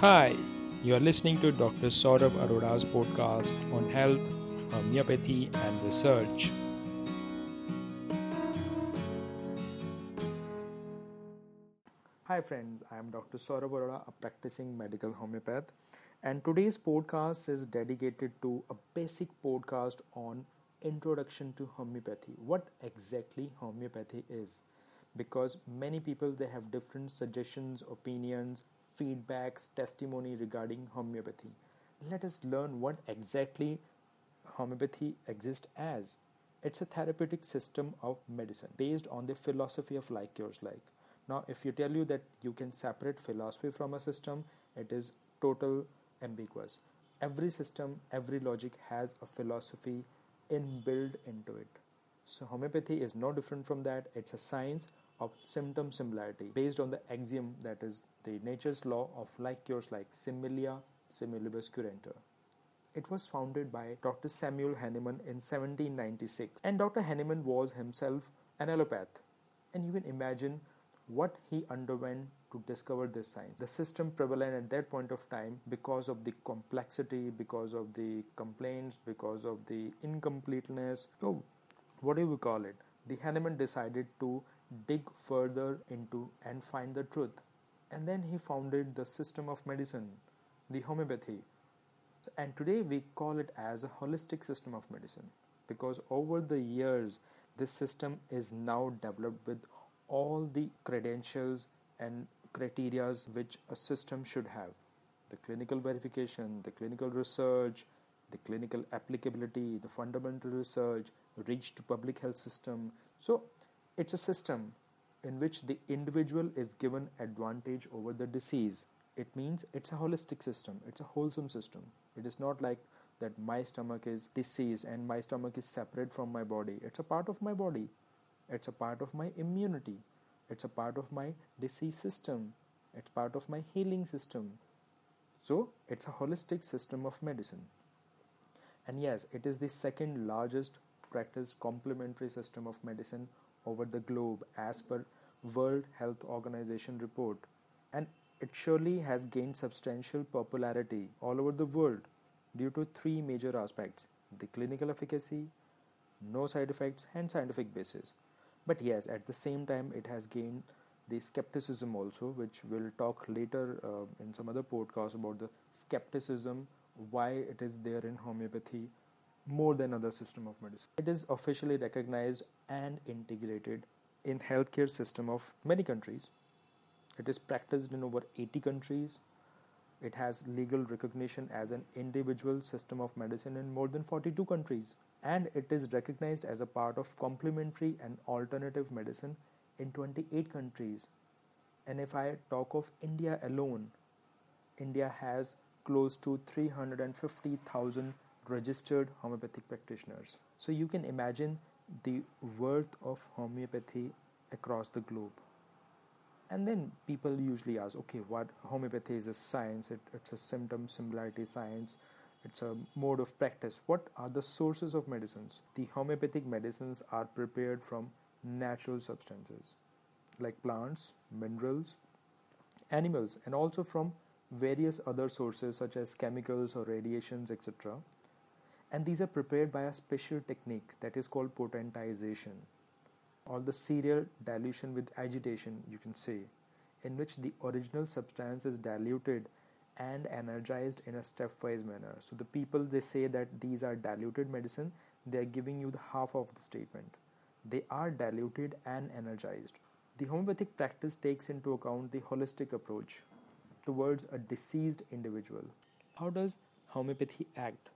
Hi, you are listening to Dr. Saurav Arora's podcast on health, homeopathy, and research. Hi, friends, I am Dr. Saurav Arora, a practicing medical homeopath, and today's podcast is dedicated to a basic podcast on introduction to homeopathy. What exactly homeopathy is? Because many people they have different suggestions, opinions, feedbacks, testimony regarding homeopathy. Let us learn what exactly homeopathy exists as. It's a therapeutic system of medicine based on the philosophy of like cures like. Now, if you tell you that you can separate philosophy from a system, it is total ambiguous. Every system, every logic has a philosophy inbuilt into it. So, homeopathy is no different from that. It's a science of symptom similarity based on the axiom that is the nature's law of like cures like similia similibus curantur. It was founded by Dr. Samuel Hahnemann in 1796, and Dr. Hahnemann was himself an allopath. And you can imagine what he underwent to discover this science. The system prevalent at that point of time because of the complexity, because of the complaints, because of the incompleteness. So, what do we call it? The Hahnemann decided to dig further into and find the truth. And then he founded the system of medicine, the homeopathy. And today we call it as a holistic system of medicine because over the years this system is now developed with all the credentials and criterias which a system should have the clinical verification the clinical research the clinical applicability the fundamental research reach to public health system so it's a system in which the individual is given advantage over the disease. It means it's a holistic system, it's a wholesome system. It is not like that my stomach is diseased and my stomach is separate from my body. It's a part of my body, it's a part of my immunity, it's a part of my disease system, it's part of my healing system. So, it's a holistic system of medicine. And yes, it is the second largest practiced complementary system of medicine over the globe as per World Health Organization report and it surely has gained substantial popularity all over the world due to three major aspects the clinical efficacy, no side effects, and scientific basis. But yes, at the same time, it has gained the skepticism also, which we'll talk later uh, in some other podcast about the skepticism, why it is there in homeopathy more than other system of medicine. It is officially recognized and integrated in healthcare system of many countries. It is practiced in over 80 countries. It has legal recognition as an individual system of medicine in more than 42 countries. And it is recognized as a part of complementary and alternative medicine in 28 countries. And if I talk of India alone, India has close to 350,000 registered homeopathic practitioners. So you can imagine the worth of homeopathy across the globe. And then people usually ask, okay, what homeopathy is a science, it, it's a symptom similarity science, it's a mode of practice. What are the sources of medicines? The homeopathic medicines are prepared from natural substances like plants, minerals, animals, and also from various other sources such as chemicals or radiations, etc and these are prepared by a special technique that is called potentization or the serial dilution with agitation you can say in which the original substance is diluted and energized in a stepwise manner. So the people they say that these are diluted medicine. They are giving you the half of the statement. They are diluted and energized. The homeopathic practice takes into account the holistic approach towards a diseased individual. How does homeopathy act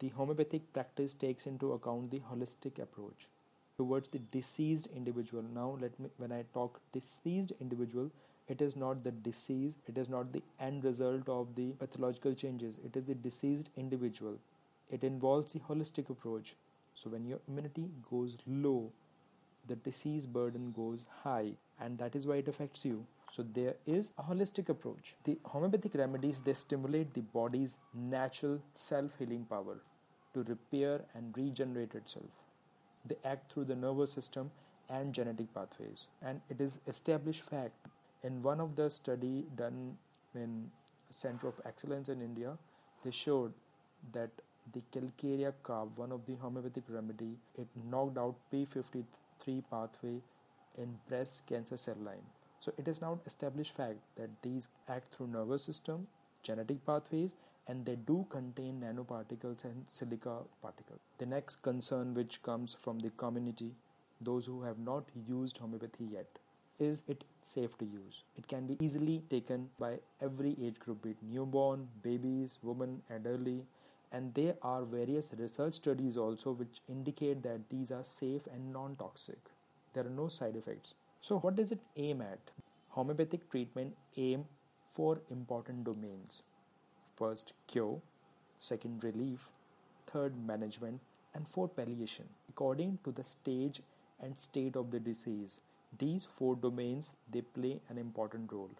the homeopathic practice takes into account the holistic approach towards the diseased individual. Now let me when i talk diseased individual it is not the disease it is not the end result of the pathological changes. It is the diseased individual. It involves the holistic approach. So when your immunity goes low the disease burden goes high and that is why it affects you so there is a holistic approach. The homeopathic remedies they stimulate the body's natural self-healing power to repair and regenerate itself. They act through the nervous system and genetic pathways and it is established fact in one of the study done in center of excellence in India, they showed that the Calcarea carb, one of the homeopathic remedy, it knocked out P53 pathway in breast cancer cell line. So it is now established fact that these act through nervous system, genetic pathways, and they do contain nanoparticles and silica particles. The next concern which comes from the community, those who have not used homeopathy yet, is it safe to use? It can be easily taken by every age group, be it newborn, babies, women, elderly, and there are various research studies also which indicate that these are safe and non-toxic. There are no side effects. So what does it aim at? Homeopathic treatment aim for important domains First, cure. Second, relief. Third, management. And fourth, palliation. According to the stage and state of the disease, these four domains they play an important role.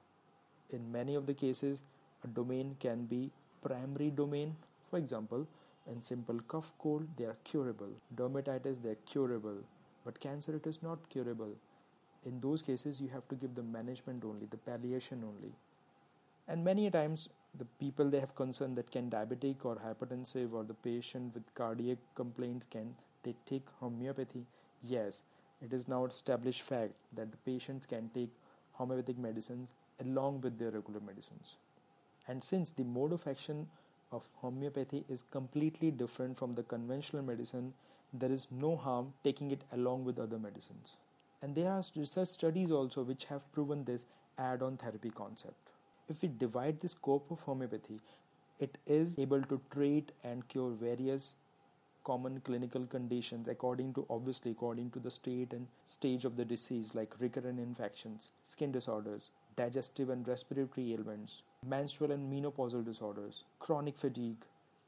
In many of the cases, a domain can be primary domain. For example, in simple cough cold, they are curable. Dermatitis, they are curable. But cancer, it is not curable. In those cases, you have to give the management only, the palliation only. And many times, the people they have concern that can diabetic or hypertensive or the patient with cardiac complaints can they take homeopathy. Yes it is now established fact that the patients can take homeopathic medicines along with their regular medicines. And since the mode of action of homeopathy is completely different from the conventional medicine there is no harm taking it along with other medicines and there are research studies also which have proven this add-on therapy concept if we divide the scope of homeopathy, it is able to treat and cure various common clinical conditions according to obviously according to the state and stage of the disease like recurrent infections, skin disorders, digestive and respiratory ailments, menstrual and menopausal disorders, chronic fatigue,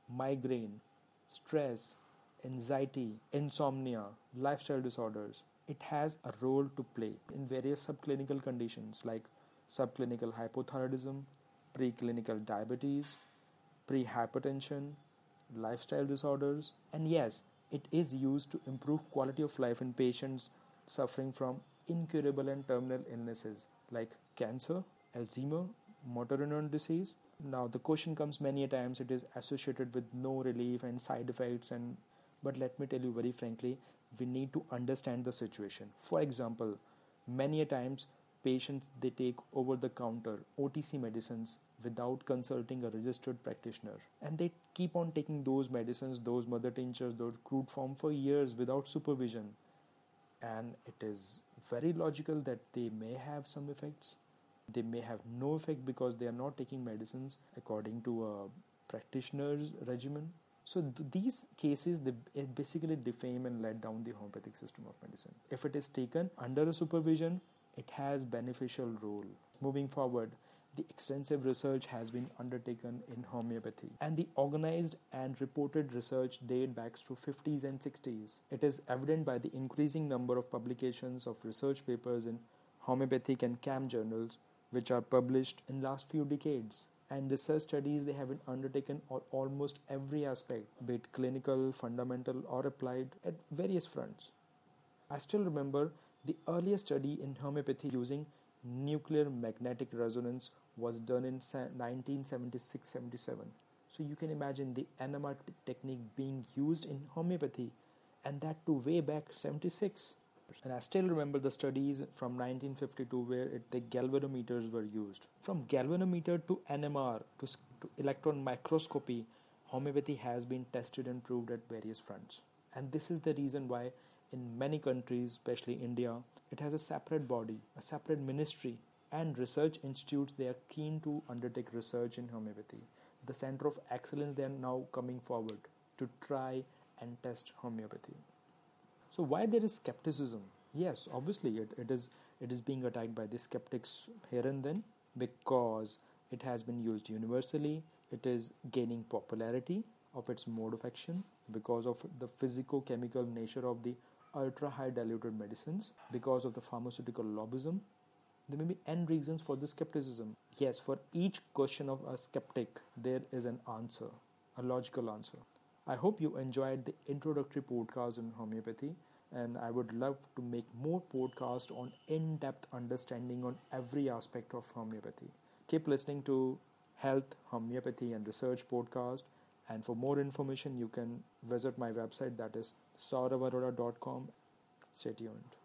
migraine, stress, anxiety, insomnia, lifestyle disorders. It has a role to play in various subclinical conditions like subclinical hypothyroidism, preclinical diabetes, prehypertension, lifestyle disorders, and yes, it is used to improve quality of life in patients suffering from incurable and terminal illnesses like cancer, Alzheimer, motor neuron disease. Now the question comes many a times it is associated with no relief and side effects and but let me tell you very frankly we need to understand the situation. For example, many a times patients they take over the counter OTC medicines without consulting a registered practitioner. And they keep on taking those medicines those mother tinctures those crude form for years without supervision. And it is very logical that they may have some effects. They may have no effect because they are not taking medicines according to a practitioner's regimen so th- these cases they eh, basically defame and let down the homeopathic system of medicine. If it is taken under a supervision it has beneficial role. Moving forward, the extensive research has been undertaken in homeopathy and the organized and reported research date back to 50s and 60s it is evident by the increasing number of publications of research papers in homeopathic and cam journals which are published in last few decades and research studies they have been undertaken on almost every aspect be it clinical fundamental or applied at various fronts i still remember the earliest study in homeopathy using nuclear magnetic resonance was done in 1976 77. So you can imagine the NMR technique being used in homeopathy and that too way back 76. And I still remember the studies from 1952 where it, the galvanometers were used. From galvanometer to NMR to, to electron microscopy, homeopathy has been tested and proved at various fronts. And this is the reason why in many countries, especially India, it has a separate body, a separate ministry, and research institutes. They are keen to undertake research in homeopathy. The center of excellence, they are now coming forward to try and test homeopathy. So, why there is skepticism? Yes, obviously, it, it is it is being attacked by the skeptics here and then because it has been used universally. It is gaining popularity of its mode of action because of the physico-chemical nature of the ultra high diluted medicines because of the pharmaceutical lobbyism. There may be n reasons for this skepticism. Yes, for each question of a skeptic, there is an answer, a logical answer. I hope you enjoyed the introductory podcast on homeopathy, and I would love to make more podcasts on in depth understanding on every aspect of homeopathy. Keep listening to health, homeopathy, and research podcast. And for more information, you can visit my website that is sauravarora.com. Stay tuned.